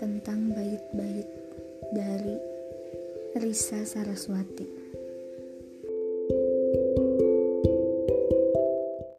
tentang bait-bait dari Risa Saraswati.